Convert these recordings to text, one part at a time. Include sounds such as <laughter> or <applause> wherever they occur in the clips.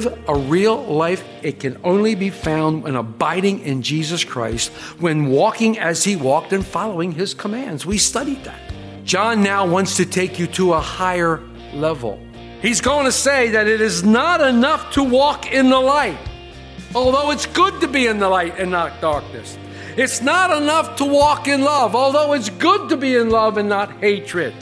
Live a real life, it can only be found when abiding in Jesus Christ, when walking as he walked and following his commands. We studied that. John now wants to take you to a higher level. He's going to say that it is not enough to walk in the light, although it's good to be in the light and not darkness. It's not enough to walk in love, although it's good to be in love and not hatred.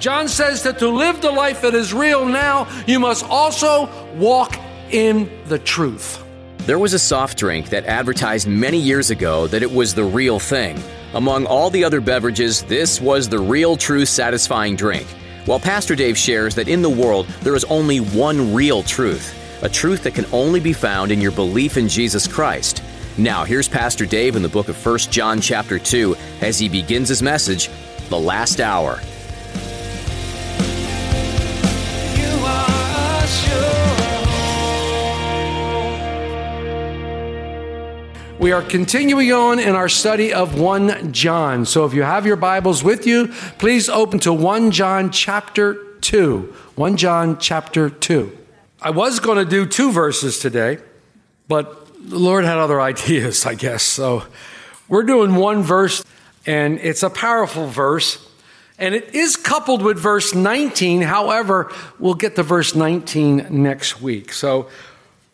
John says that to live the life that is real now, you must also walk in the truth. There was a soft drink that advertised many years ago that it was the real thing. Among all the other beverages, this was the real, true, satisfying drink. While Pastor Dave shares that in the world there is only one real truth, a truth that can only be found in your belief in Jesus Christ. Now, here's Pastor Dave in the book of 1 John chapter 2 as he begins his message, The Last Hour. We are continuing on in our study of 1 John. So if you have your Bibles with you, please open to 1 John chapter 2. 1 John chapter 2. I was going to do two verses today, but the Lord had other <laughs> ideas, I guess. So we're doing one verse, and it's a powerful verse. And it is coupled with verse 19. However, we'll get to verse 19 next week. So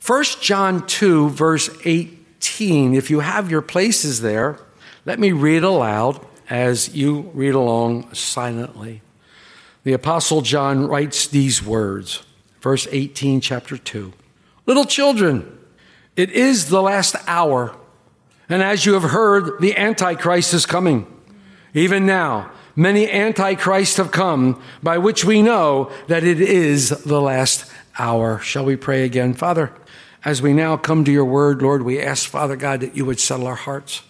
1 John 2, verse 18 18, if you have your places there, let me read aloud as you read along silently. The Apostle John writes these words, verse 18, chapter 2. Little children, it is the last hour, and as you have heard, the Antichrist is coming. Even now, many Antichrists have come, by which we know that it is the last hour. Shall we pray again? Father, as we now come to your word, Lord, we ask, Father God, that you would settle our hearts.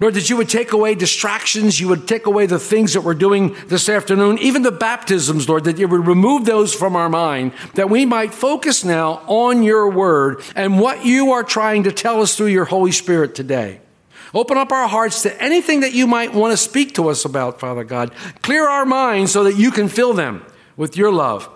Lord, that you would take away distractions, you would take away the things that we're doing this afternoon, even the baptisms, Lord, that you would remove those from our mind, that we might focus now on your word and what you are trying to tell us through your Holy Spirit today. Open up our hearts to anything that you might want to speak to us about, Father God. Clear our minds so that you can fill them with your love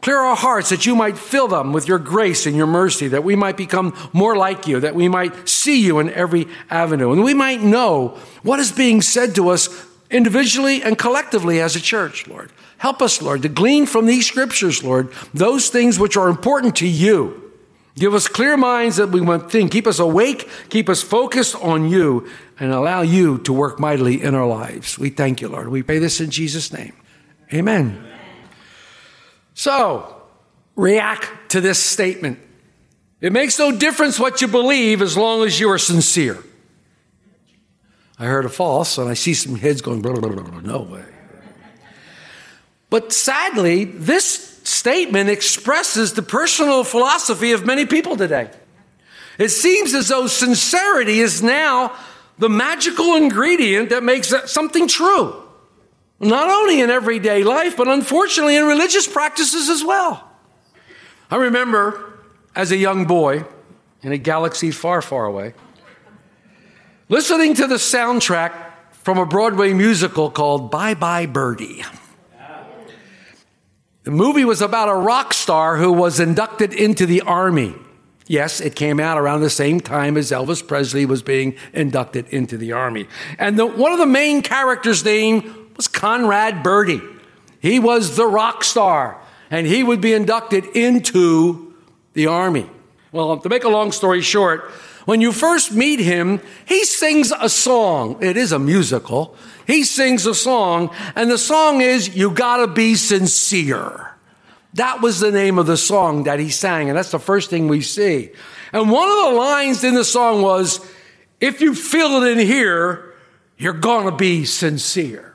Clear our hearts that you might fill them with your grace and your mercy, that we might become more like you, that we might see you in every avenue, and we might know what is being said to us individually and collectively as a church, Lord. Help us, Lord, to glean from these scriptures, Lord, those things which are important to you. Give us clear minds that we might think. Keep us awake, keep us focused on you, and allow you to work mightily in our lives. We thank you, Lord. We pray this in Jesus' name. Amen. So, react to this statement. It makes no difference what you believe as long as you are sincere. I heard a false, and I see some heads going, blah, blah, blah, no way. But sadly, this statement expresses the personal philosophy of many people today. It seems as though sincerity is now the magical ingredient that makes something true. Not only in everyday life, but unfortunately in religious practices as well. I remember as a young boy in a galaxy far, far away, listening to the soundtrack from a Broadway musical called Bye Bye Birdie. The movie was about a rock star who was inducted into the army. Yes, it came out around the same time as Elvis Presley was being inducted into the army. And the, one of the main characters' name was Conrad Birdie. He was the rock star, and he would be inducted into the army. Well, to make a long story short, when you first meet him, he sings a song. It is a musical. He sings a song, and the song is, You Gotta Be Sincere. That was the name of the song that he sang, and that's the first thing we see. And one of the lines in the song was, If you feel it in here, you're gonna be sincere.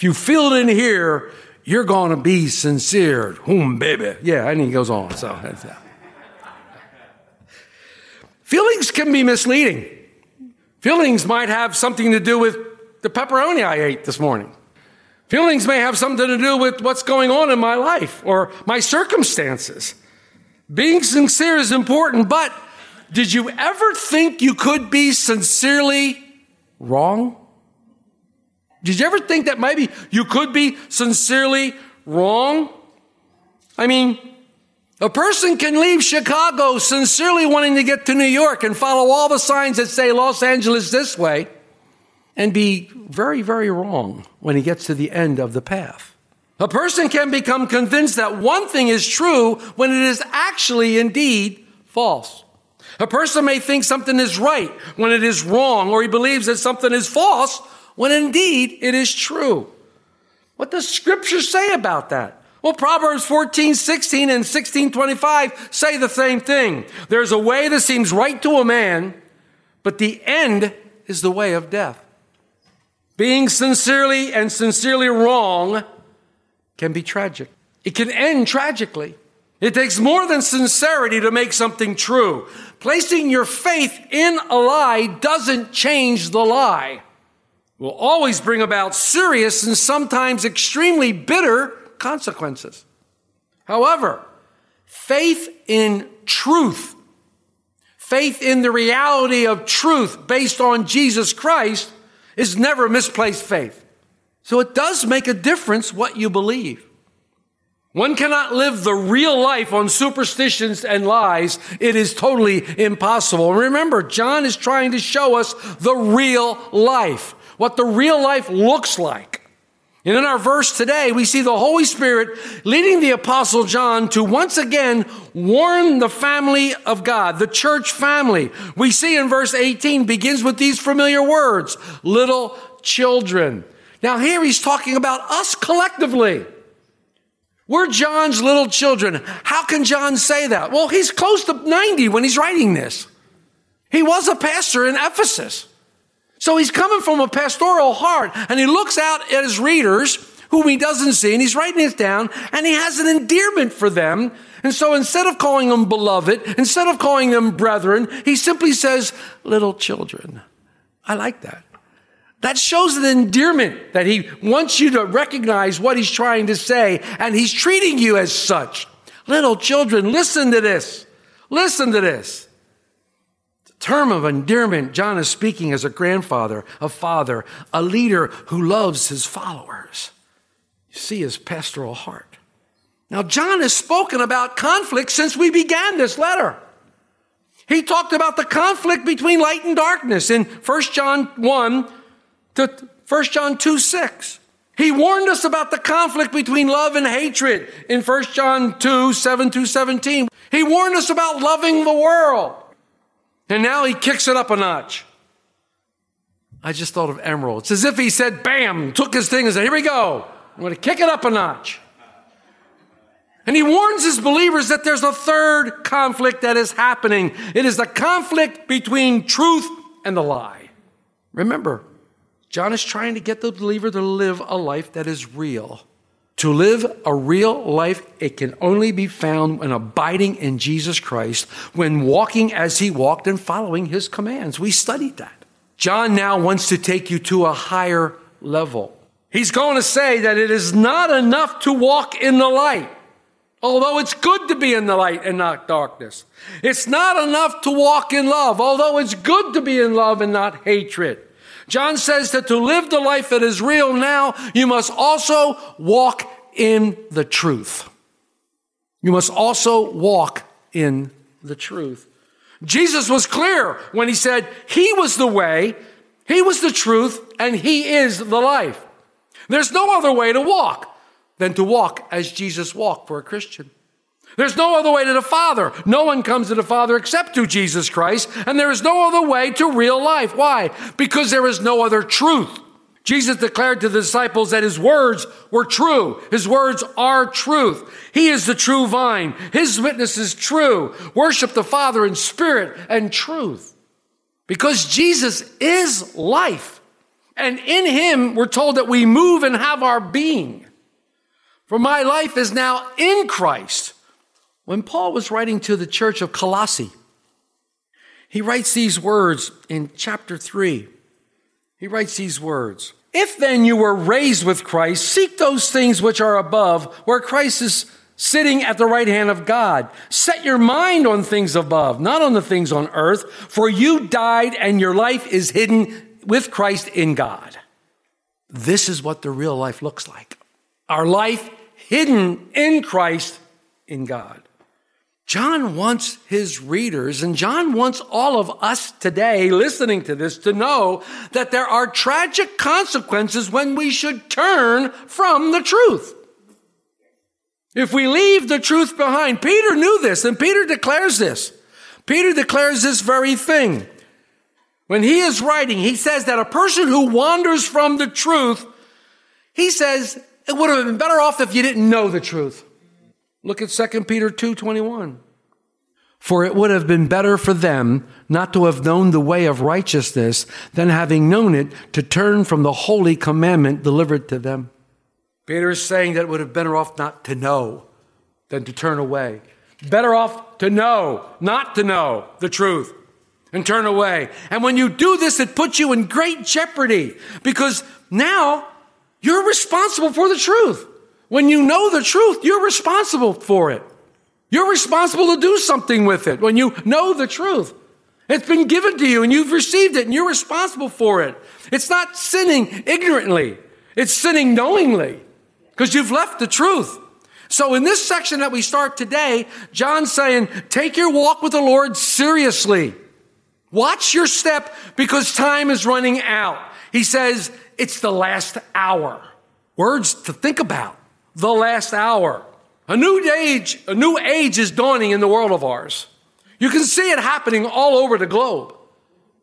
If you feel it in here, you're going to be sincere. Whom, baby. Yeah, and he goes on. So, feelings can be misleading. Feelings might have something to do with the pepperoni I ate this morning. Feelings may have something to do with what's going on in my life or my circumstances. Being sincere is important, but did you ever think you could be sincerely wrong? Did you ever think that maybe you could be sincerely wrong? I mean, a person can leave Chicago sincerely wanting to get to New York and follow all the signs that say Los Angeles this way and be very, very wrong when he gets to the end of the path. A person can become convinced that one thing is true when it is actually indeed false. A person may think something is right when it is wrong, or he believes that something is false when indeed it is true. What does scripture say about that? Well, Proverbs 14, 16 and 16, 25 say the same thing. There's a way that seems right to a man, but the end is the way of death. Being sincerely and sincerely wrong can be tragic. It can end tragically. It takes more than sincerity to make something true. Placing your faith in a lie doesn't change the lie. Will always bring about serious and sometimes extremely bitter consequences. However, faith in truth, faith in the reality of truth based on Jesus Christ is never misplaced faith. So it does make a difference what you believe. One cannot live the real life on superstitions and lies. It is totally impossible. Remember, John is trying to show us the real life, what the real life looks like. And in our verse today, we see the Holy Spirit leading the Apostle John to once again warn the family of God, the church family. We see in verse 18 begins with these familiar words, little children. Now here he's talking about us collectively. We're John's little children. How can John say that? Well, he's close to 90 when he's writing this. He was a pastor in Ephesus. So he's coming from a pastoral heart and he looks out at his readers whom he doesn't see and he's writing it down and he has an endearment for them. And so instead of calling them beloved, instead of calling them brethren, he simply says little children. I like that. That shows an endearment that he wants you to recognize what he's trying to say, and he's treating you as such. Little children, listen to this. Listen to this. Term of endearment, John is speaking as a grandfather, a father, a leader who loves his followers. You see his pastoral heart. Now, John has spoken about conflict since we began this letter. He talked about the conflict between light and darkness in 1 John 1 to 1 John 2 6. He warned us about the conflict between love and hatred in 1 John 2 7 to 17. He warned us about loving the world. And now he kicks it up a notch. I just thought of Emeril. It's as if he said, bam, took his thing and said, here we go. I'm going to kick it up a notch. And he warns his believers that there's a third conflict that is happening. It is the conflict between truth and the lie. Remember, John is trying to get the believer to live a life that is real. To live a real life, it can only be found when abiding in Jesus Christ, when walking as he walked and following his commands. We studied that. John now wants to take you to a higher level. He's going to say that it is not enough to walk in the light, although it's good to be in the light and not darkness. It's not enough to walk in love, although it's good to be in love and not hatred. John says that to live the life that is real now, you must also walk in the truth. You must also walk in the truth. Jesus was clear when he said he was the way, he was the truth, and he is the life. There's no other way to walk than to walk as Jesus walked for a Christian. There's no other way to the Father. No one comes to the Father except through Jesus Christ, and there is no other way to real life. Why? Because there is no other truth. Jesus declared to the disciples that his words were true. His words are truth. He is the true vine. His witness is true. Worship the Father in spirit and truth. Because Jesus is life. And in him, we're told that we move and have our being. For my life is now in Christ. When Paul was writing to the church of Colossae, he writes these words in chapter 3. He writes these words If then you were raised with Christ, seek those things which are above, where Christ is sitting at the right hand of God. Set your mind on things above, not on the things on earth, for you died and your life is hidden with Christ in God. This is what the real life looks like. Our life hidden in Christ in God. John wants his readers, and John wants all of us today listening to this to know that there are tragic consequences when we should turn from the truth. If we leave the truth behind, Peter knew this, and Peter declares this. Peter declares this very thing. When he is writing, he says that a person who wanders from the truth, he says, it would have been better off if you didn't know the truth. Look at 2 Peter 2:21. For it would have been better for them not to have known the way of righteousness than having known it to turn from the holy commandment delivered to them. Peter is saying that it would have been better off not to know than to turn away. Better off to know, not to know the truth and turn away. And when you do this, it puts you in great jeopardy because now you're responsible for the truth. When you know the truth, you're responsible for it. You're responsible to do something with it when you know the truth. It's been given to you and you've received it and you're responsible for it. It's not sinning ignorantly. It's sinning knowingly because you've left the truth. So in this section that we start today, John's saying, take your walk with the Lord seriously. Watch your step because time is running out. He says, it's the last hour. Words to think about. The last hour. A new age, a new age is dawning in the world of ours. You can see it happening all over the globe.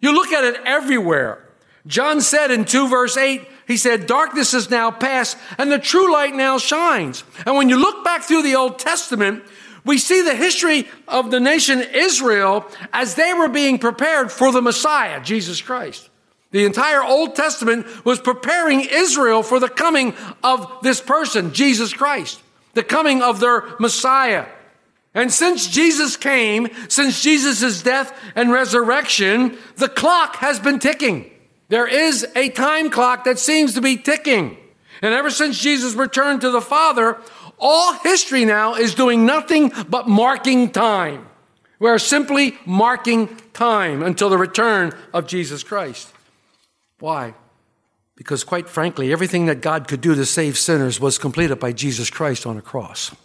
You look at it everywhere. John said in 2 verse 8, he said, darkness is now past and the true light now shines. And when you look back through the Old Testament, we see the history of the nation Israel as they were being prepared for the Messiah, Jesus Christ. The entire Old Testament was preparing Israel for the coming of this person, Jesus Christ, the coming of their Messiah. And since Jesus came, since Jesus' death and resurrection, the clock has been ticking. There is a time clock that seems to be ticking. And ever since Jesus returned to the Father, all history now is doing nothing but marking time. We are simply marking time until the return of Jesus Christ. Why? Because, quite frankly, everything that God could do to save sinners was completed by Jesus Christ on a cross.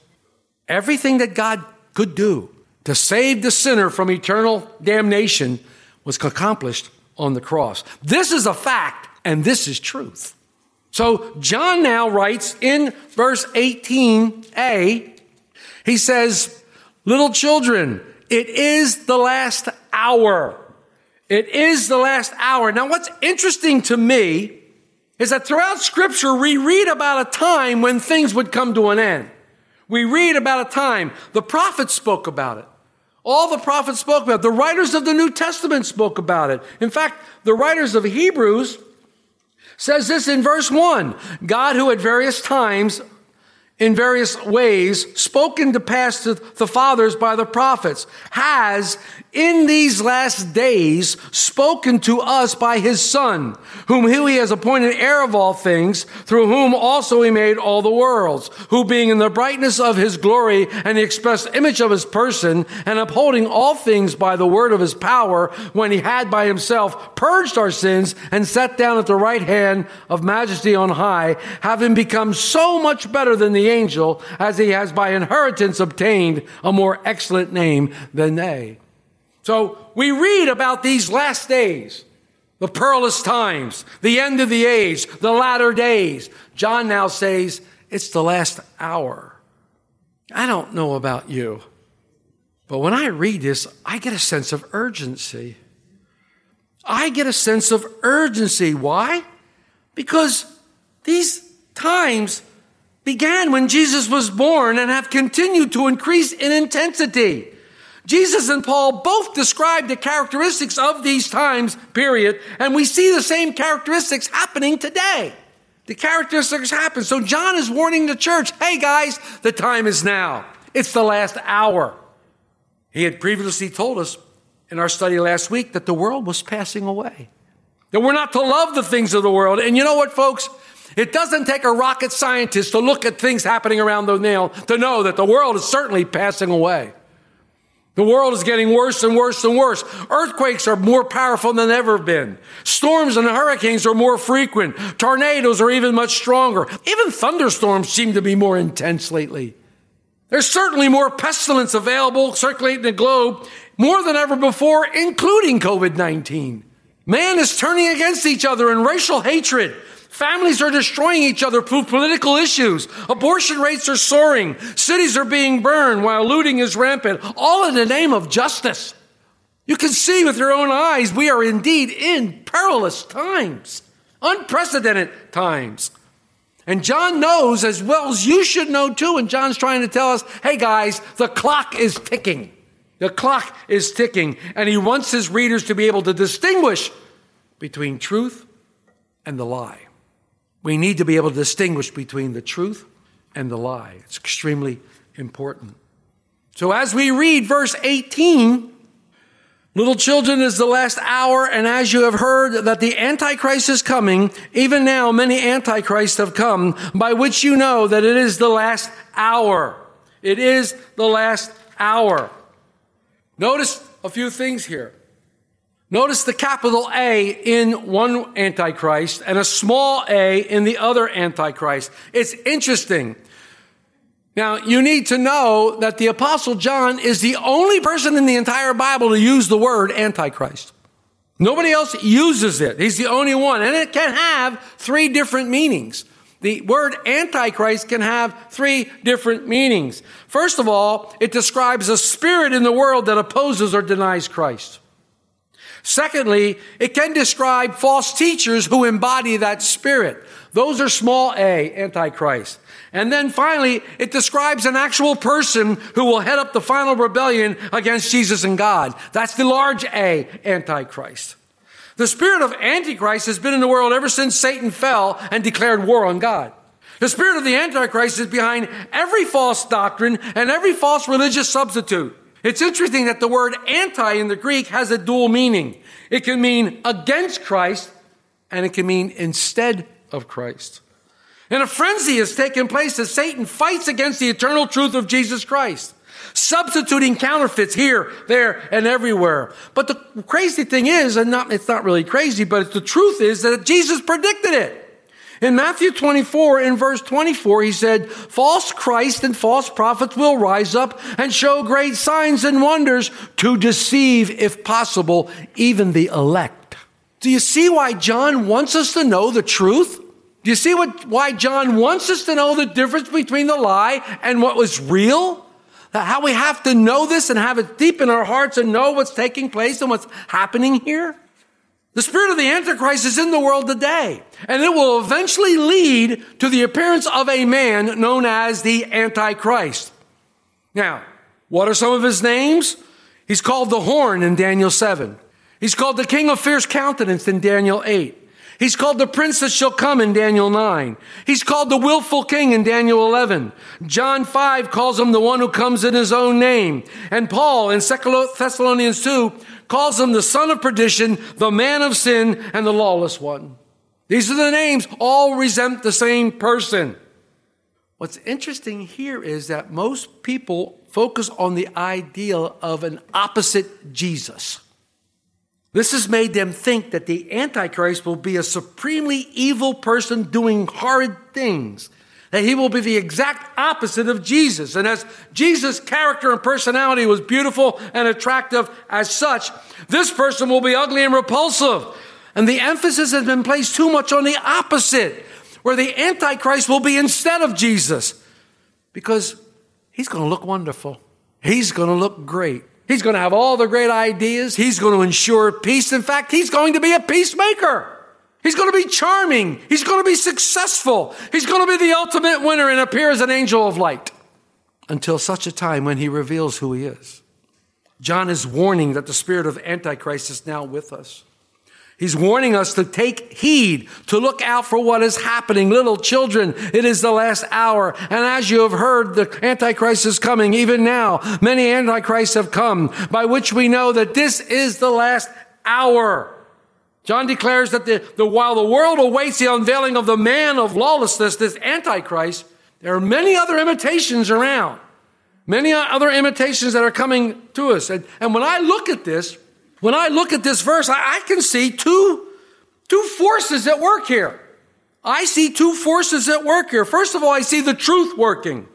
Everything that God could do to save the sinner from eternal damnation was accomplished on the cross. This is a fact, and this is truth. So John now writes in verse 18a, he says, Little children, it is the last hour. It is the last hour. Now, what's interesting to me is that throughout Scripture, we read about a time when things would come to an end. We read about a time. The prophets spoke about it. All the prophets spoke about it. The writers of the New Testament spoke about it. In fact, the writers of Hebrews says this in verse 1 God, who at various times in various ways spoken to past the fathers by the prophets, has in these last days spoken to us by his Son, whom he has appointed heir of all things, through whom also he made all the worlds, who being in the brightness of his glory and the express image of his person, and upholding all things by the word of his power, when he had by himself purged our sins and sat down at the right hand of majesty on high, having become so much better than the angel, as he has by inheritance obtained a more excellent name than they. So we read about these last days, the perilous times, the end of the age, the latter days. John now says it's the last hour. I don't know about you, but when I read this, I get a sense of urgency. I get a sense of urgency. Why? Because these times began when Jesus was born and have continued to increase in intensity. Jesus and Paul both describe the characteristics of these times, period, and we see the same characteristics happening today. The characteristics happen. So John is warning the church hey guys, the time is now. It's the last hour. He had previously told us in our study last week that the world was passing away, that we're not to love the things of the world. And you know what, folks? It doesn't take a rocket scientist to look at things happening around the nail to know that the world is certainly passing away. The world is getting worse and worse and worse. Earthquakes are more powerful than ever been. Storms and hurricanes are more frequent. Tornadoes are even much stronger. Even thunderstorms seem to be more intense lately. There's certainly more pestilence available circulating the globe more than ever before, including COVID 19. Man is turning against each other in racial hatred. Families are destroying each other through political issues. Abortion rates are soaring. Cities are being burned while looting is rampant, all in the name of justice. You can see with your own eyes we are indeed in perilous times, unprecedented times. And John knows as well as you should know too. And John's trying to tell us, hey guys, the clock is ticking. The clock is ticking. And he wants his readers to be able to distinguish between truth and the lie. We need to be able to distinguish between the truth and the lie. It's extremely important. So as we read verse 18, Little children is the last hour, and as you have heard that the Antichrist is coming, even now many Antichrists have come, by which you know that it is the last hour. It is the last hour. Notice a few things here. Notice the capital A in one Antichrist and a small a in the other Antichrist. It's interesting. Now, you need to know that the Apostle John is the only person in the entire Bible to use the word Antichrist. Nobody else uses it. He's the only one. And it can have three different meanings. The word Antichrist can have three different meanings. First of all, it describes a spirit in the world that opposes or denies Christ. Secondly, it can describe false teachers who embody that spirit. Those are small a, Antichrist. And then finally, it describes an actual person who will head up the final rebellion against Jesus and God. That's the large A, Antichrist. The spirit of Antichrist has been in the world ever since Satan fell and declared war on God. The spirit of the Antichrist is behind every false doctrine and every false religious substitute. It's interesting that the word anti in the Greek has a dual meaning. It can mean against Christ and it can mean instead of Christ. And a frenzy has taken place as Satan fights against the eternal truth of Jesus Christ, substituting counterfeits here, there, and everywhere. But the crazy thing is, and not, it's not really crazy, but the truth is that Jesus predicted it. In Matthew 24, in verse 24, he said, False Christ and false prophets will rise up and show great signs and wonders to deceive, if possible, even the elect. Do you see why John wants us to know the truth? Do you see what, why John wants us to know the difference between the lie and what was real? How we have to know this and have it deep in our hearts and know what's taking place and what's happening here? The spirit of the Antichrist is in the world today, and it will eventually lead to the appearance of a man known as the Antichrist. Now, what are some of his names? He's called the horn in Daniel 7. He's called the king of fierce countenance in Daniel 8. He's called the prince that shall come in Daniel 9. He's called the willful king in Daniel 11. John 5 calls him the one who comes in his own name. And Paul in 2 Thessalonians 2 calls him the son of perdition, the man of sin, and the lawless one. These are the names, all resent the same person. What's interesting here is that most people focus on the ideal of an opposite Jesus. This has made them think that the Antichrist will be a supremely evil person doing horrid things. That he will be the exact opposite of Jesus. And as Jesus' character and personality was beautiful and attractive as such, this person will be ugly and repulsive. And the emphasis has been placed too much on the opposite, where the Antichrist will be instead of Jesus. Because he's going to look wonderful. He's going to look great. He's going to have all the great ideas. He's going to ensure peace. In fact, he's going to be a peacemaker. He's going to be charming. He's going to be successful. He's going to be the ultimate winner and appear as an angel of light until such a time when he reveals who he is. John is warning that the spirit of Antichrist is now with us. He's warning us to take heed, to look out for what is happening. Little children, it is the last hour. And as you have heard, the Antichrist is coming. Even now, many Antichrists have come, by which we know that this is the last hour. John declares that the, the, while the world awaits the unveiling of the man of lawlessness, this Antichrist, there are many other imitations around. Many other imitations that are coming to us. And, and when I look at this, when I look at this verse, I, I can see two, two forces at work here. I see two forces at work here. First of all, I see the truth working.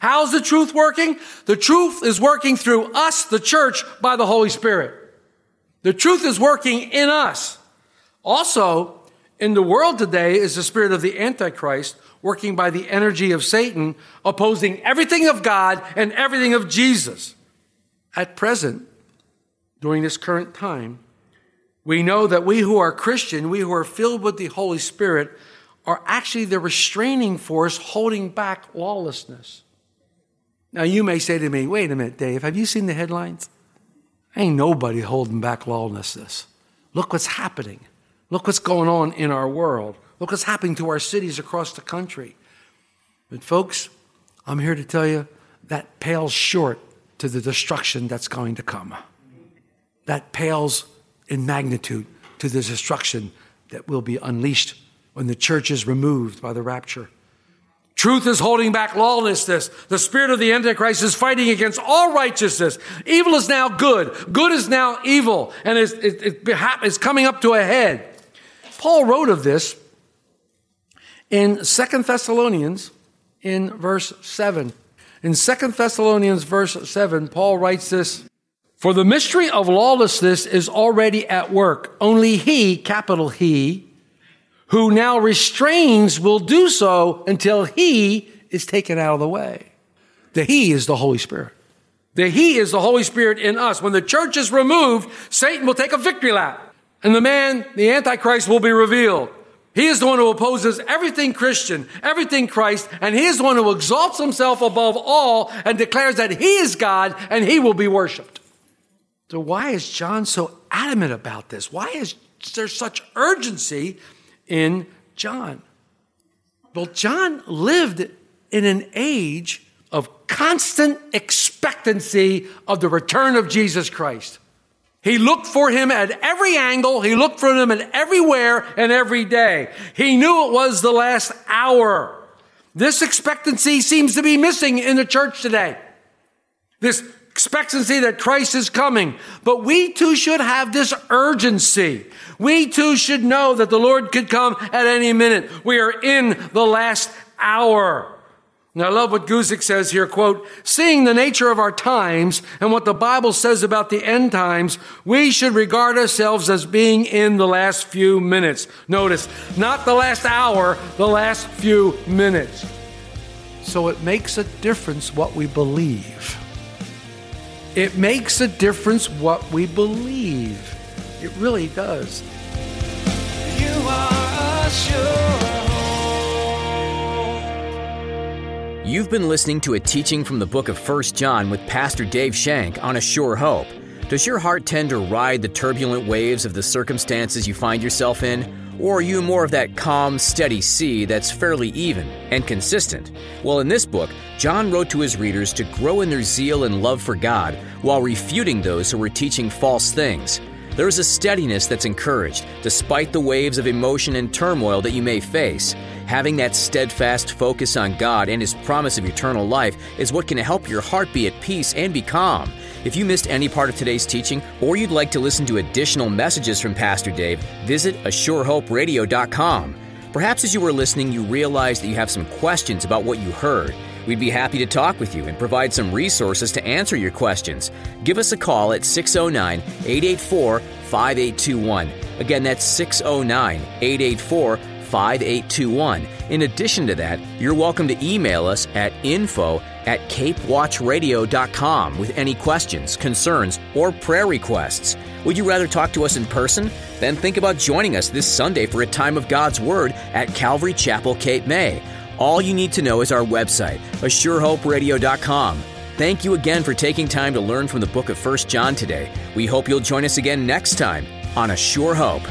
How's the truth working? The truth is working through us, the church, by the Holy Spirit. The truth is working in us. Also, in the world today is the spirit of the Antichrist working by the energy of Satan, opposing everything of God and everything of Jesus. At present, during this current time, we know that we who are Christian, we who are filled with the Holy Spirit, are actually the restraining force holding back lawlessness. Now, you may say to me, wait a minute, Dave, have you seen the headlines? Ain't nobody holding back lawlessness. Look what's happening. Look what's going on in our world. Look what's happening to our cities across the country. But, folks, I'm here to tell you that pales short to the destruction that's going to come that pales in magnitude to the destruction that will be unleashed when the church is removed by the rapture. Truth is holding back lawlessness. The spirit of the Antichrist is fighting against all righteousness. Evil is now good. Good is now evil. And it's, it, it, it's coming up to a head. Paul wrote of this in Second Thessalonians in verse 7. In Second Thessalonians verse 7, Paul writes this for the mystery of lawlessness is already at work. Only he, capital He, who now restrains will do so until he is taken out of the way. The he is the Holy Spirit. The he is the Holy Spirit in us. When the church is removed, Satan will take a victory lap and the man, the Antichrist will be revealed. He is the one who opposes everything Christian, everything Christ, and he is the one who exalts himself above all and declares that he is God and he will be worshiped. So, why is John so adamant about this? Why is there such urgency in John? Well, John lived in an age of constant expectancy of the return of Jesus Christ. He looked for him at every angle. He looked for him at everywhere and every day. He knew it was the last hour. This expectancy seems to be missing in the church today. This expectancy that Christ is coming. But we too should have this urgency. We too should know that the Lord could come at any minute. We are in the last hour. And I love what Guzik says here, quote, seeing the nature of our times and what the Bible says about the end times, we should regard ourselves as being in the last few minutes. Notice, not the last hour, the last few minutes. So it makes a difference what we believe. It makes a difference what we believe. It really does. You have been listening to a teaching from the book of 1 John with Pastor Dave Shank on A Sure Hope. Does your heart tend to ride the turbulent waves of the circumstances you find yourself in? Or are you more of that calm, steady sea that's fairly even and consistent? Well, in this book, John wrote to his readers to grow in their zeal and love for God while refuting those who were teaching false things. There is a steadiness that's encouraged, despite the waves of emotion and turmoil that you may face. Having that steadfast focus on God and His promise of eternal life is what can help your heart be at peace and be calm. If you missed any part of today's teaching, or you'd like to listen to additional messages from Pastor Dave, visit ASureHopeRadio.com. Perhaps as you were listening, you realized that you have some questions about what you heard. We'd be happy to talk with you and provide some resources to answer your questions. Give us a call at 609 884 5821. Again, that's 609 884 5821. In addition to that, you're welcome to email us at info at capewatchradio.com with any questions, concerns, or prayer requests. Would you rather talk to us in person? Then think about joining us this Sunday for a time of God's Word at Calvary Chapel, Cape May. All you need to know is our website, ASureHopeRadio.com. Thank you again for taking time to learn from the book of 1 John today. We hope you'll join us again next time on A Sure Hope.